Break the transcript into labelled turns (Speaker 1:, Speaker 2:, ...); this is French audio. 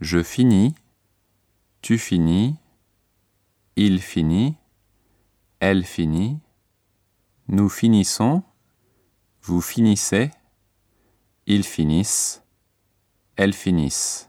Speaker 1: Je finis, tu finis, il finit, elle finit, nous finissons, vous finissez, ils finissent, elles finissent.